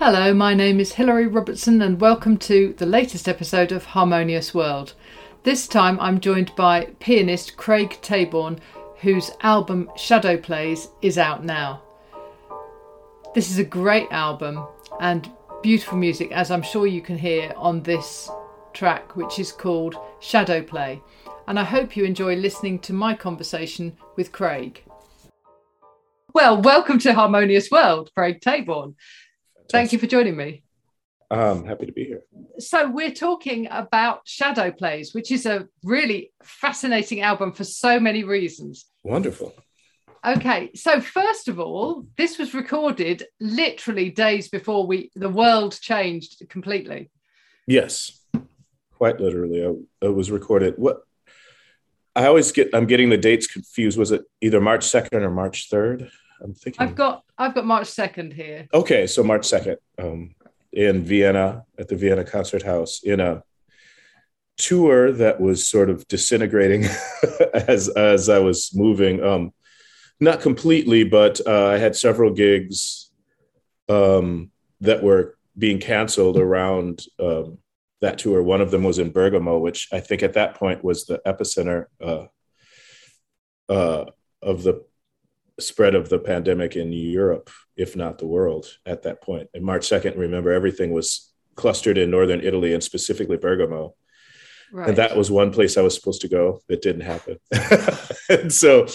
Hello, my name is Hilary Robertson, and welcome to the latest episode of Harmonious World. This time I'm joined by pianist Craig Taborn, whose album Shadow Plays is out now. This is a great album and beautiful music, as I'm sure you can hear on this track, which is called Shadow Play. And I hope you enjoy listening to my conversation with Craig. Well, welcome to Harmonious World, Craig Taborn. Thank you for joining me. I'm happy to be here. So, we're talking about Shadow Plays, which is a really fascinating album for so many reasons. Wonderful. Okay, so first of all, this was recorded literally days before we the world changed completely. Yes, quite literally. I, it was recorded. What I always get, I'm getting the dates confused. Was it either March 2nd or March 3rd? I'm thinking. I've got I've got March 2nd here. Okay, so March 2nd um, in Vienna at the Vienna Concert House in a tour that was sort of disintegrating as as I was moving. Um, not completely, but uh, I had several gigs um, that were being canceled around um, that tour. One of them was in Bergamo, which I think at that point was the epicenter uh, uh, of the spread of the pandemic in Europe, if not the world, at that point. And March 2nd, remember, everything was clustered in northern Italy and specifically Bergamo. Right. And that was one place I was supposed to go. It didn't happen. and so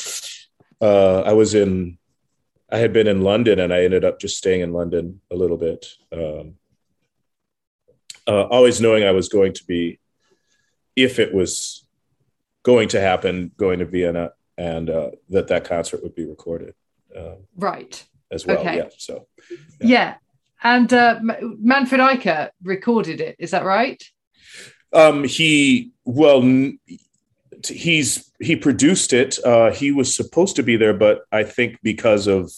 uh, I was in, I had been in London and I ended up just staying in London a little bit. Um, uh, always knowing I was going to be, if it was going to happen, going to Vienna and uh, that that concert would be recorded. Um, right. As well. Okay. Yeah. So. Yeah. yeah. And uh, Manfred Eicher recorded it. Is that right? Um, he well, he's he produced it. Uh, he was supposed to be there, but I think because of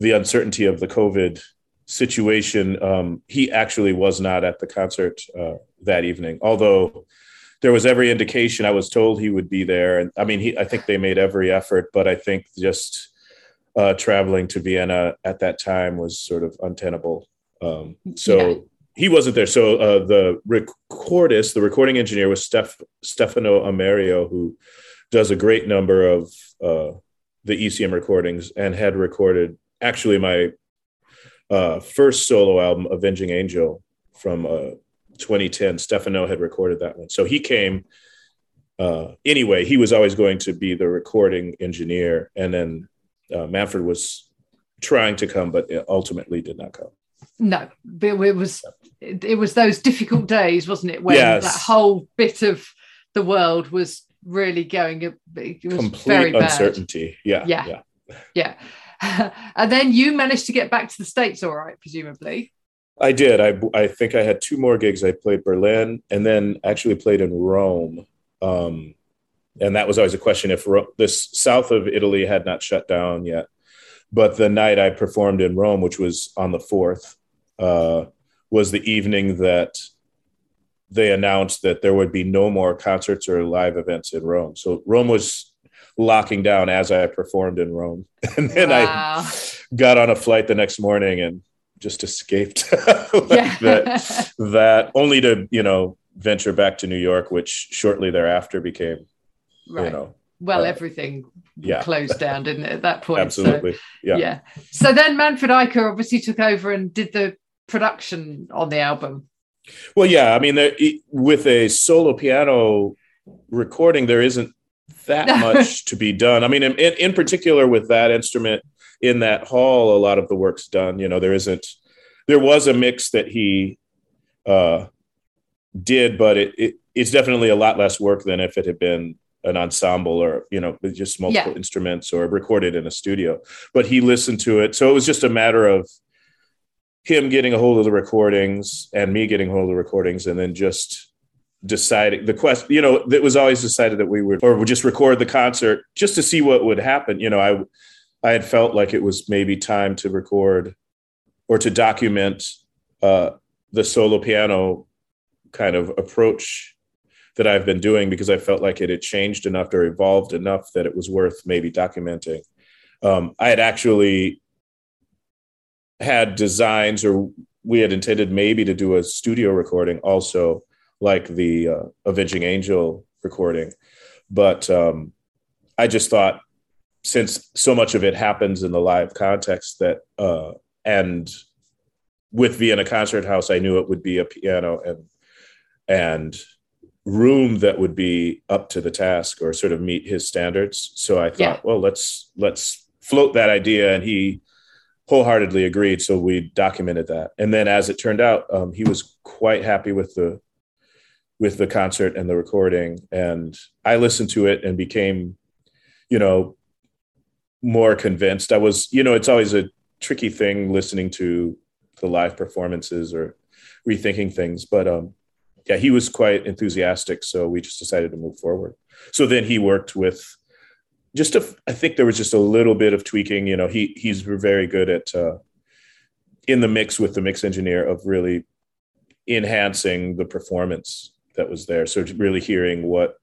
the uncertainty of the COVID situation, um, he actually was not at the concert uh, that evening. Although there was every indication I was told he would be there. And I mean, he, I think they made every effort, but I think just uh, traveling to Vienna at that time was sort of untenable. Um, so yeah. he wasn't there. So uh, the recordist, the recording engineer was Steph, Stefano Amerio, who does a great number of uh, the ECM recordings and had recorded actually my uh, first solo album, Avenging Angel, from uh, 2010. Stefano had recorded that one. So he came. Uh, anyway, he was always going to be the recording engineer. And then uh, Manfred was trying to come, but ultimately did not come. No, but it was it, was those difficult days, wasn't it? When yes. that whole bit of the world was really going. It was complete very bad. uncertainty. Yeah, yeah, yeah. yeah. and then you managed to get back to the states, all right, presumably. I did. I I think I had two more gigs. I played Berlin and then actually played in Rome. Um, and that was always a question if Ro- this south of Italy had not shut down yet. But the night I performed in Rome, which was on the fourth, uh, was the evening that they announced that there would be no more concerts or live events in Rome. So Rome was locking down as I performed in Rome, and then wow. I got on a flight the next morning and just escaped like that that only to you know venture back to New York, which shortly thereafter became right. you know well uh, everything yeah. closed down, didn't it, at that point? Absolutely. So, yeah. Yeah. So then Manfred Eicher obviously took over and did the production on the album. Well, yeah. I mean, there, with a solo piano recording, there isn't that much to be done. I mean, in, in particular with that instrument, in that hall, a lot of the work's done. You know, there isn't. There was a mix that he uh, did, but it, it it's definitely a lot less work than if it had been an ensemble or you know just multiple yeah. instruments or recorded in a studio. But he listened to it, so it was just a matter of him getting a hold of the recordings and me getting a hold of the recordings, and then just deciding the quest you know it was always decided that we would or would just record the concert just to see what would happen you know i I had felt like it was maybe time to record or to document uh, the solo piano kind of approach that I've been doing because I felt like it had changed enough or evolved enough that it was worth maybe documenting. Um, I had actually had designs or we had intended maybe to do a studio recording also like the uh, avenging angel recording but um, i just thought since so much of it happens in the live context that uh, and with vienna concert house i knew it would be a piano and and room that would be up to the task or sort of meet his standards so i thought yeah. well let's let's float that idea and he wholeheartedly agreed. So we documented that. And then as it turned out, um, he was quite happy with the with the concert and the recording. And I listened to it and became, you know, more convinced. I was, you know, it's always a tricky thing listening to the live performances or rethinking things. But um, yeah, he was quite enthusiastic. So we just decided to move forward. So then he worked with just a, I think there was just a little bit of tweaking. You know, he he's very good at uh, in the mix with the mix engineer of really enhancing the performance that was there. So really hearing what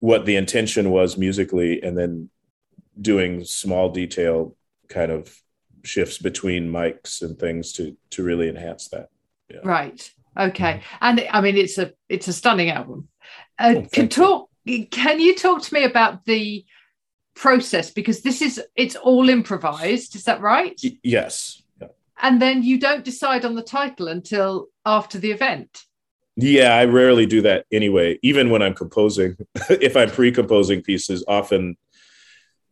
what the intention was musically, and then doing small detail kind of shifts between mics and things to to really enhance that. Yeah. Right. Okay. And I mean, it's a it's a stunning album. Uh, oh, can talk can you talk to me about the process because this is it's all improvised is that right yes yeah. and then you don't decide on the title until after the event yeah i rarely do that anyway even when i'm composing if i'm pre-composing pieces often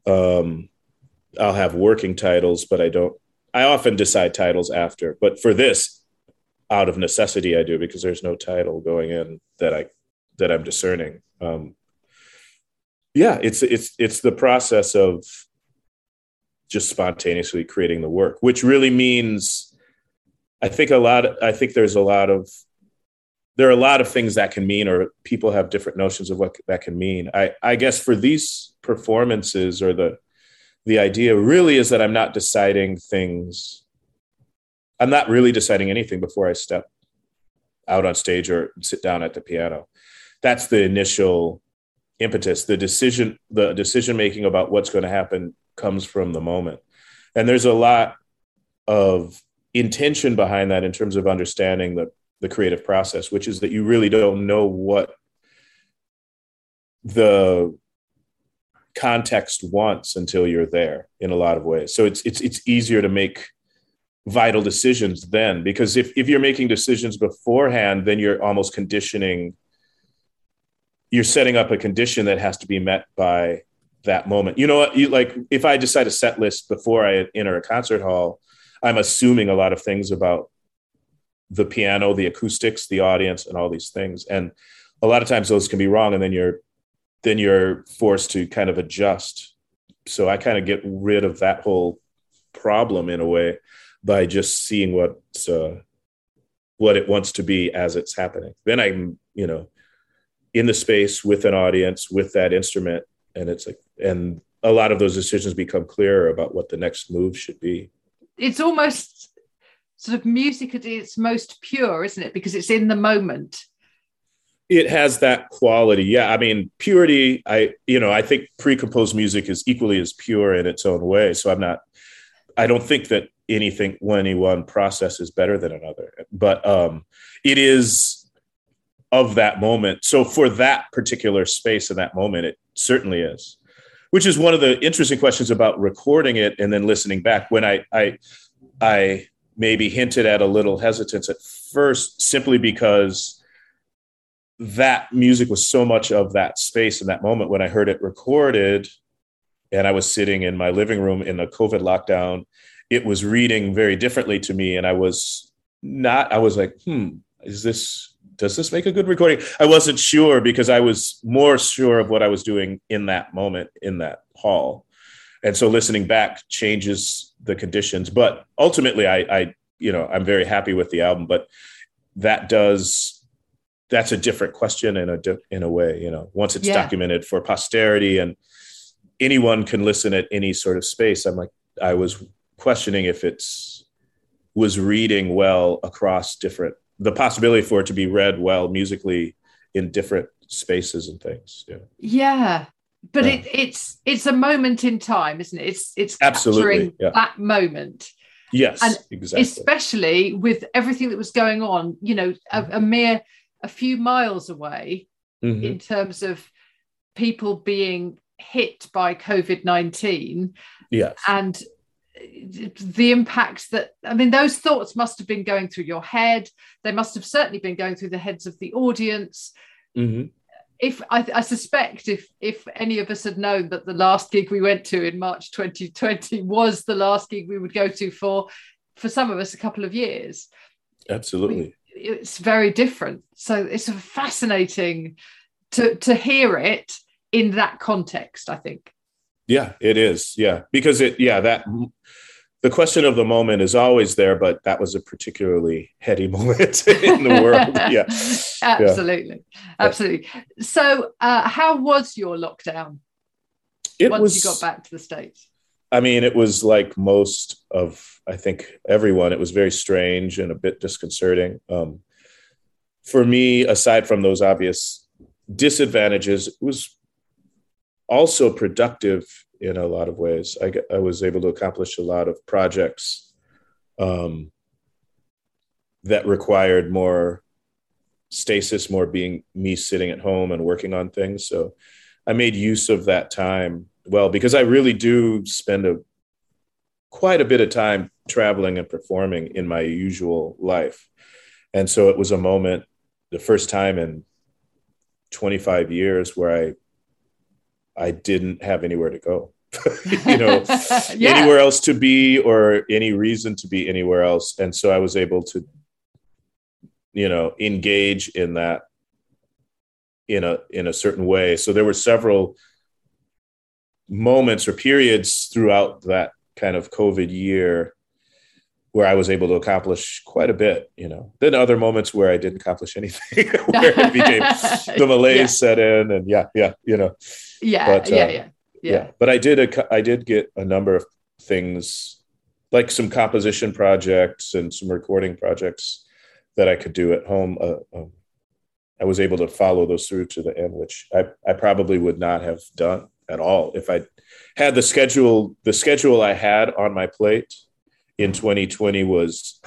um i'll have working titles but i don't i often decide titles after but for this out of necessity i do because there's no title going in that i that i'm discerning. Um yeah it's it's it's the process of just spontaneously creating the work which really means i think a lot i think there's a lot of there are a lot of things that can mean or people have different notions of what that can mean. I i guess for these performances or the the idea really is that i'm not deciding things. I'm not really deciding anything before i step out on stage or sit down at the piano. That's the initial impetus. The decision the decision making about what's going to happen comes from the moment. And there's a lot of intention behind that in terms of understanding the the creative process which is that you really don't know what the context wants until you're there in a lot of ways so it's it's it's easier to make vital decisions then because if if you're making decisions beforehand then you're almost conditioning you're setting up a condition that has to be met by that moment. You know what? You like if I decide a set list before I enter a concert hall, I'm assuming a lot of things about the piano, the acoustics, the audience, and all these things. And a lot of times those can be wrong, and then you're then you're forced to kind of adjust. So I kind of get rid of that whole problem in a way by just seeing what's uh, what it wants to be as it's happening. Then I'm, you know, in the space with an audience with that instrument and it's like and a lot of those decisions become clearer about what the next move should be it's almost sort of music at its most pure isn't it because it's in the moment it has that quality yeah i mean purity i you know i think pre-composed music is equally as pure in its own way so i'm not i don't think that anything any one process is better than another but um it is of that moment. So for that particular space in that moment, it certainly is. Which is one of the interesting questions about recording it and then listening back. When I I I maybe hinted at a little hesitance at first, simply because that music was so much of that space in that moment when I heard it recorded and I was sitting in my living room in the COVID lockdown, it was reading very differently to me. And I was not, I was like, hmm, is this does this make a good recording? I wasn't sure because I was more sure of what I was doing in that moment in that hall. And so listening back changes the conditions. But ultimately, I, I you know, I'm very happy with the album. But that does that's a different question in a in a way. You know, once it's yeah. documented for posterity and anyone can listen at any sort of space. I'm like, I was questioning if it's was reading well across different the possibility for it to be read well musically in different spaces and things. Yeah. Yeah. But yeah. it, it's it's a moment in time, isn't it? It's it's absolutely yeah. that moment. Yes, And exactly. especially with everything that was going on. You know, a, Mm-hmm. a mere a few miles away Mhm. in terms of people being hit by COVID nineteen Yes. and the impacts that I mean, those thoughts must have been going through your head. They must have certainly been going through the heads of the audience. Mhm. If I, I suspect if if any of us had known that the last gig we went to in March 2020 was the last gig we would go to for for some of us a couple of years, Absolutely. it's very different. So it's fascinating to to hear it in that context. I think. Yeah, it is. Yeah, because it. Yeah, that the question of the moment is always there, but that was a particularly heady moment in the world. Yeah. absolutely, absolutely. So, uh, how was your lockdown It once was. you got back to the states? I mean, it was like most of, I think, everyone. It was very strange and a bit disconcerting. Um, for me, aside from those obvious disadvantages, it was also productive in a lot of ways. I, I was able to accomplish a lot of projects um, that required more stasis, more being me sitting at home and working on things. So I made use of that time well because I really do spend a quite a bit of time traveling and performing in my usual life. And so it was a moment, the first time in 25 years where I I didn't have anywhere to go. you know, Yeah. anywhere else to be or any reason to be anywhere else. And so I was able to, you know, engage in that in a in a certain way. So there were several moments or periods throughout that kind of COVID year where I was able to accomplish quite a bit, you know. Then other moments where I didn't accomplish anything, where it became the malaise Yeah. set in, and yeah, yeah, you know, Yeah, but, uh, yeah, yeah, yeah, but I did a, I did get a number of things, like some composition projects and some recording projects that I could do at home. Uh, um, I was able to follow those through to the end, which I, I probably would not have done at all if I had the schedule. The schedule I had on my plate in 2020 was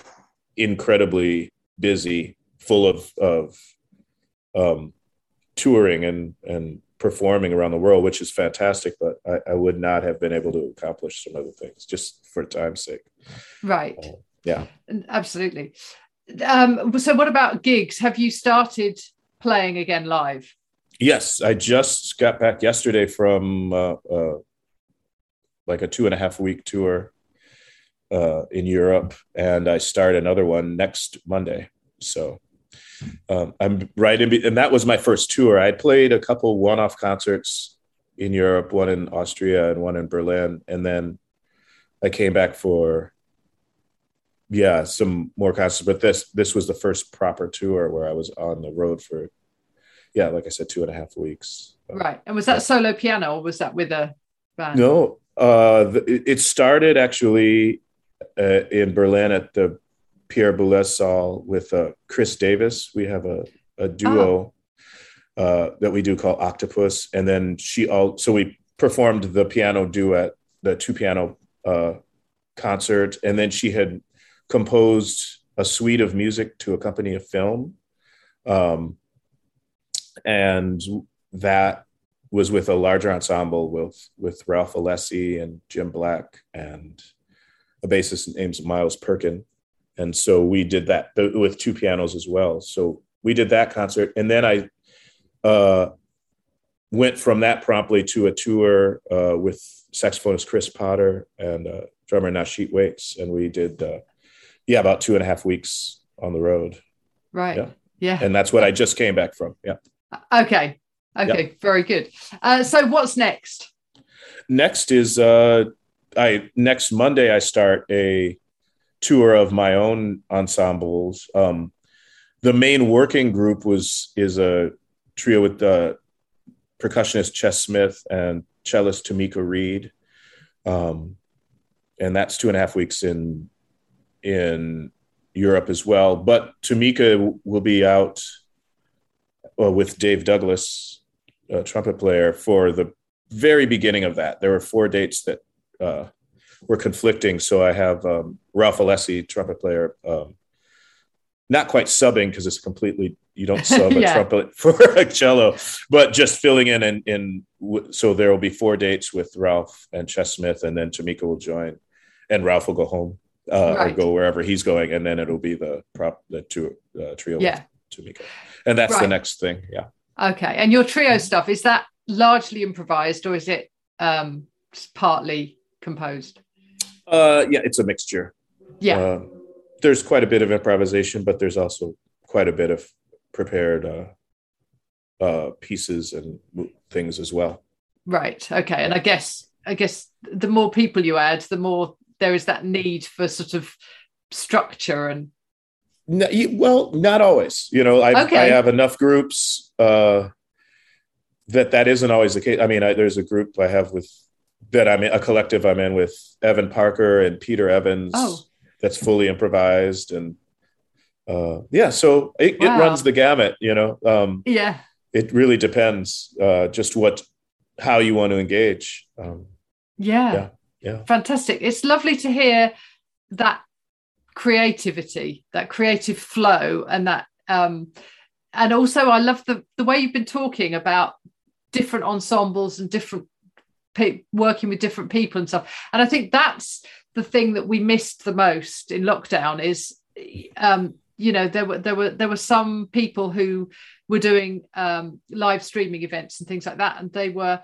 incredibly busy, full of of um, touring and and performing around the world, which is fantastic. But I, I would not have been able to accomplish some other things just for time's sake. right. Yeah. Absolutely. Um, so, what about gigs? Have you started playing again live? Yes, I just got back yesterday from uh, uh, like a two and a half week tour uh, in Europe, and I start another one next Monday. So um, I'm right in, and that was my first tour. I played a couple one-off concerts in Europe, one in Austria and one in Berlin, and then I came back for yeah some more concerts. But this this was the first proper tour where I was on the road for yeah, like I said, two and a half weeks. Right. And was that solo piano or was that with a band? No, uh, the, it it started actually uh, in Berlin at the Pierre Boulez Saal with uh, Kris Davis. We have a, a duo uh, that we do called Octopus, and then she all so we performed the piano duet, the two piano uh, concert, and then she had composed a suite of music to accompany a film. Um, and that was with a larger ensemble with with Ralph Alessi and Jim Black and a bassist named Miles Perkin. And so we did that th- with two pianos as well. So we did that concert, and then I uh, went from that promptly to a tour uh, with saxophonist Chris Potter and uh, drummer Nasheet Waits, and we did uh, yeah about two and a half weeks on the road, Right. Yeah. Yeah. and that's what I just came back from. Yeah. Okay. Okay. Very good. Uh, so, what's next? next is uh i next monday i start a tour of my own ensembles. Um the main working group was is a trio with uh percussionist ches smith and cellist tomeka reid. Um and that's two and a half weeks in in europe as well. But tamika will be out uh, with dave douglas trumpet player for the very beginning of that. There were four dates that uh, were conflicting. So I have um, Ralph Alessi, trumpet player, um, not quite subbing because it's completely you don't sub a trumpet for a cello, but just filling in and in. So there will be four dates with Ralph and Ches Smith, and then Tomeka will join, and Ralph will go home uh, right. or go wherever he's going, and then it'll be the prop the two uh, trio. Yeah, Tomeka, and that's right. the next thing. Yeah. Okay, and your trio stuff is that largely improvised, or is it um, partly composed? Uh, yeah, it's a mixture. Yeah. Uh, there's quite a bit of improvisation, but there's also quite a bit of prepared uh, uh, pieces and things as well. Right. Okay. And I guess I guess the more people you add, the more there is that need for sort of structure and. No, well, not always. You know, I, okay. I have enough groups uh, that that isn't always the case. I mean, I, there's a group I have with that I'm in, a collective I'm in with Evan Parker and Peter Evans. Oh that's fully improvised and uh, yeah so it, wow. it, runs the gamut you know um, yeah it really depends uh, just what how you want to engage um, yeah. yeah yeah fantastic it's lovely to hear that creativity that creative flow and that um, and also i love the the way you've been talking about different ensembles and different pe- working with different people and stuff and i think that's the thing that we missed the most in lockdown is um, you know there were there were there were some people who were doing um, live streaming events and things like that and they were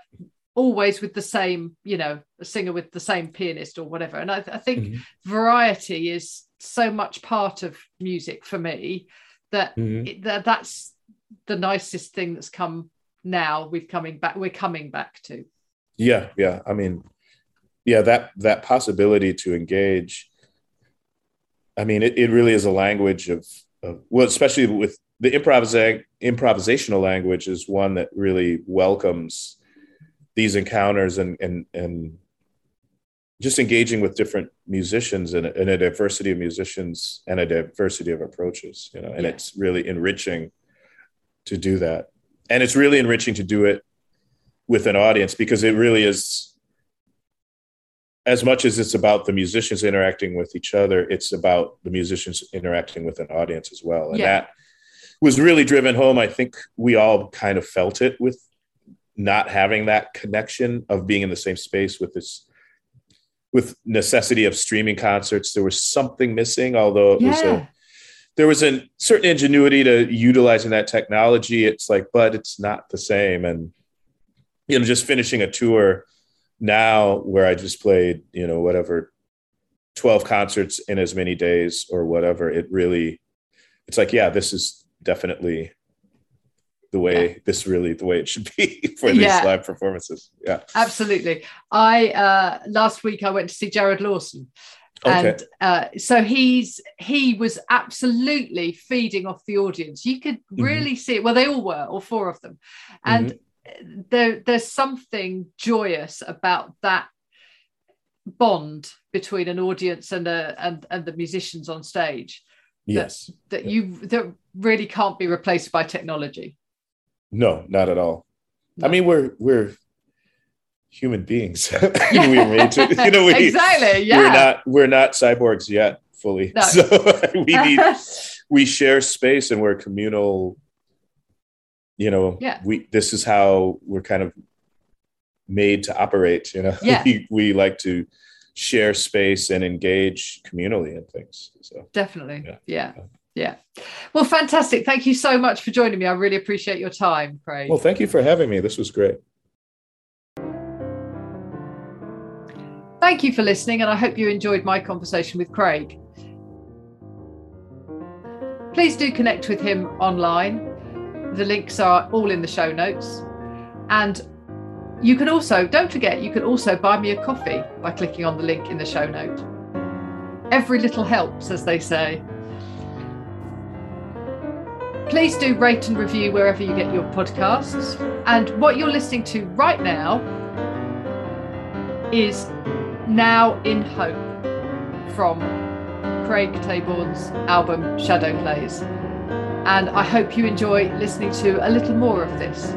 always with the same you know a singer with the same pianist or whatever and i, I think mm-hmm. variety is so much part of music for me that, mm-hmm. it, that that's the nicest thing that's come now we've coming back we're coming back to yeah yeah i mean yeah that that possibility to engage i mean it, it really is a language of, of well especially with the improvisa- improvisational language is one that really welcomes these encounters and and and just engaging with different musicians and, and a diversity of musicians and a diversity of approaches you know and yeah. it's really enriching to do that and it's really enriching to do it with an audience because it really is as much as it's about the musicians interacting with each other, it's about the musicians interacting with an audience as well. And yeah. that was really driven home. I think we all kind of felt it with not having that connection of being in the same space with this with necessity of streaming concerts. There was something missing, although it yeah. was a there was a certain ingenuity to utilizing that technology. It's like, but it's not the same. And you know, just finishing a tour now where I just played, you know, whatever 12 concerts in as many days or whatever, it really, it's like, yeah, this is definitely the way yeah. this really the way it should be for these yeah. live performances. Yeah. Absolutely. I uh last week I went to see Jared Lawson. Okay. And uh, so he's he was absolutely feeding off the audience. You could mm-hmm. really mm-hmm. see it. Well, they all were, all four of them, and mm-hmm there there's something joyous about that bond between an audience and a and, and the musicians on stage yes. that, that you that really can't be replaced by technology. No not at all. No. i mean we're we're human beings. We made to you know we, exactly yeah. we're not we're not cyborgs yet fully. No. so we need we share space and we're communal you know yeah. we this is how we're kind of made to operate you know? Yeah. we, we like to share space and engage communally and things so. Definitely. Yeah. yeah. Yeah. Well fantastic. Thank you so much for joining me. I really appreciate your time craig. Well thank you for having me. This was great. Thank you for listening and i hope you enjoyed my conversation with craig. Please do connect with him online the links are all in the show notes. And you can also, don't forget, you can also buy me a coffee by clicking on the link in the show note. Every little helps, as they say. Please do rate and review wherever you get your podcasts. And what you're listening to right now is Now in Hope from Craig Taborn's album Shadow Plays. And I hope you enjoy listening to a little more of this.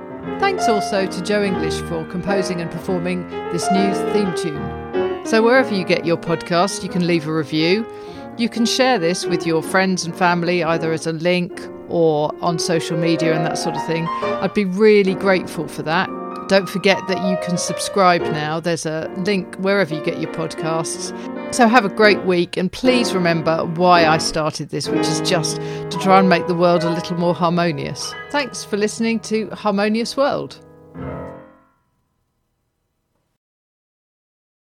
Thanks also to Joe English for composing and performing this new theme tune. So, wherever you get your podcast, you can leave a review. You can share this with your friends and family, either as a link or on social media and that sort of thing. I'd be really grateful for that. Don't forget that you can subscribe now. There's a link wherever you get your podcasts. So have a great week and please remember why I started this, which is just to try and make the world a little more harmonious. Thanks for listening to Harmonious World.